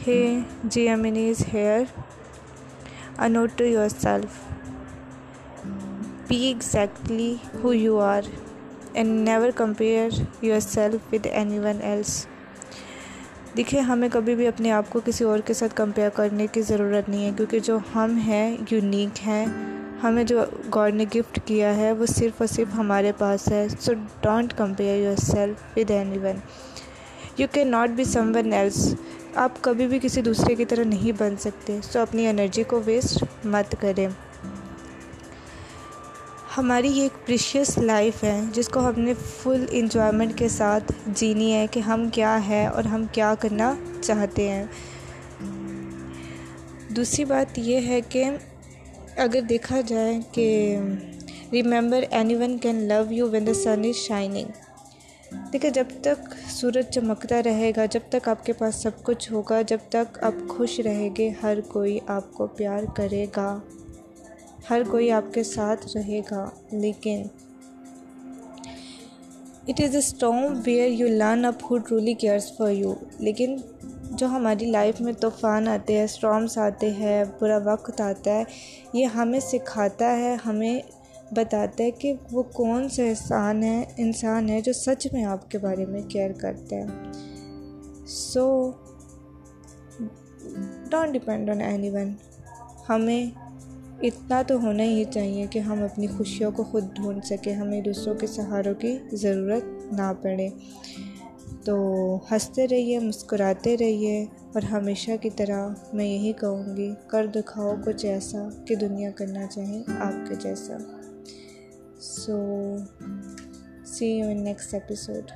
ہے Hey, GMN is here. A note to yourself. Be exactly who you are and never compare yourself with anyone else. دیکھیں ہمیں کبھی بھی اپنے آپ کو کسی اور کے ساتھ کمپیئر کرنے کی ضرورت نہیں ہے کیونکہ جو ہم ہیں یونیک ہیں ہمیں جو گاڈ نے گفٹ کیا ہے وہ صرف اور صرف ہمارے پاس ہے so don't compare yourself with anyone you cannot be someone else آپ کبھی بھی کسی دوسرے کی طرح نہیں بن سکتے، سو اپنی انرجی کو ویسٹ مت کریں۔ ہماری یہ ایک پریشیس لائف ہے، جس کو ہم نے فل انجوائمنٹ کے ساتھ جینی ہے کہ ہم کیا ہے اور ہم کیا کرنا چاہتے ہیں۔ دوسری بات یہ ہے کہ اگر دیکھا جائے کہ remember anyone can love you when the sun is shining دیکھیں، جب تک سورج چمکتا رہے گا، جب تک آپ کے پاس سب کچھ ہوگا، جب تک آپ خوش رہیں گے، ہر کوئی آپ کو پیار کرے گا، ہر کوئی آپ کے ساتھ رہے گا۔ لیکن it is a strong where you learn up who truly cares for you لیکن جو ہماری لائف میں طوفان آتے ہیں اسٹرامس آتے ہیں، برا وقت آتا ہے، یہ ہمیں سکھاتا ہے، ہمیں بتاتا ہے کہ وہ کون سا احسان ہے، انسان ہے جو سچ میں آپ کے بارے میں کیئر کرتا ہے۔ So don't depend on anyone ہمیں اتنا تو ہونا ہی چاہیے کہ ہم اپنی خوشیوں کو خود ڈھونڈ سکیں، ہمیں دوسروں کے سہاروں کی ضرورت نہ پڑے۔ تو ہنستے رہیے، مسکراتے رہیے اور ہمیشہ کی طرح میں یہی کہوں گی، کر دکھاؤ کچھ ایسا کہ دنیا کرنا چاہے آپ کے جیسا۔ So, see you in next episode.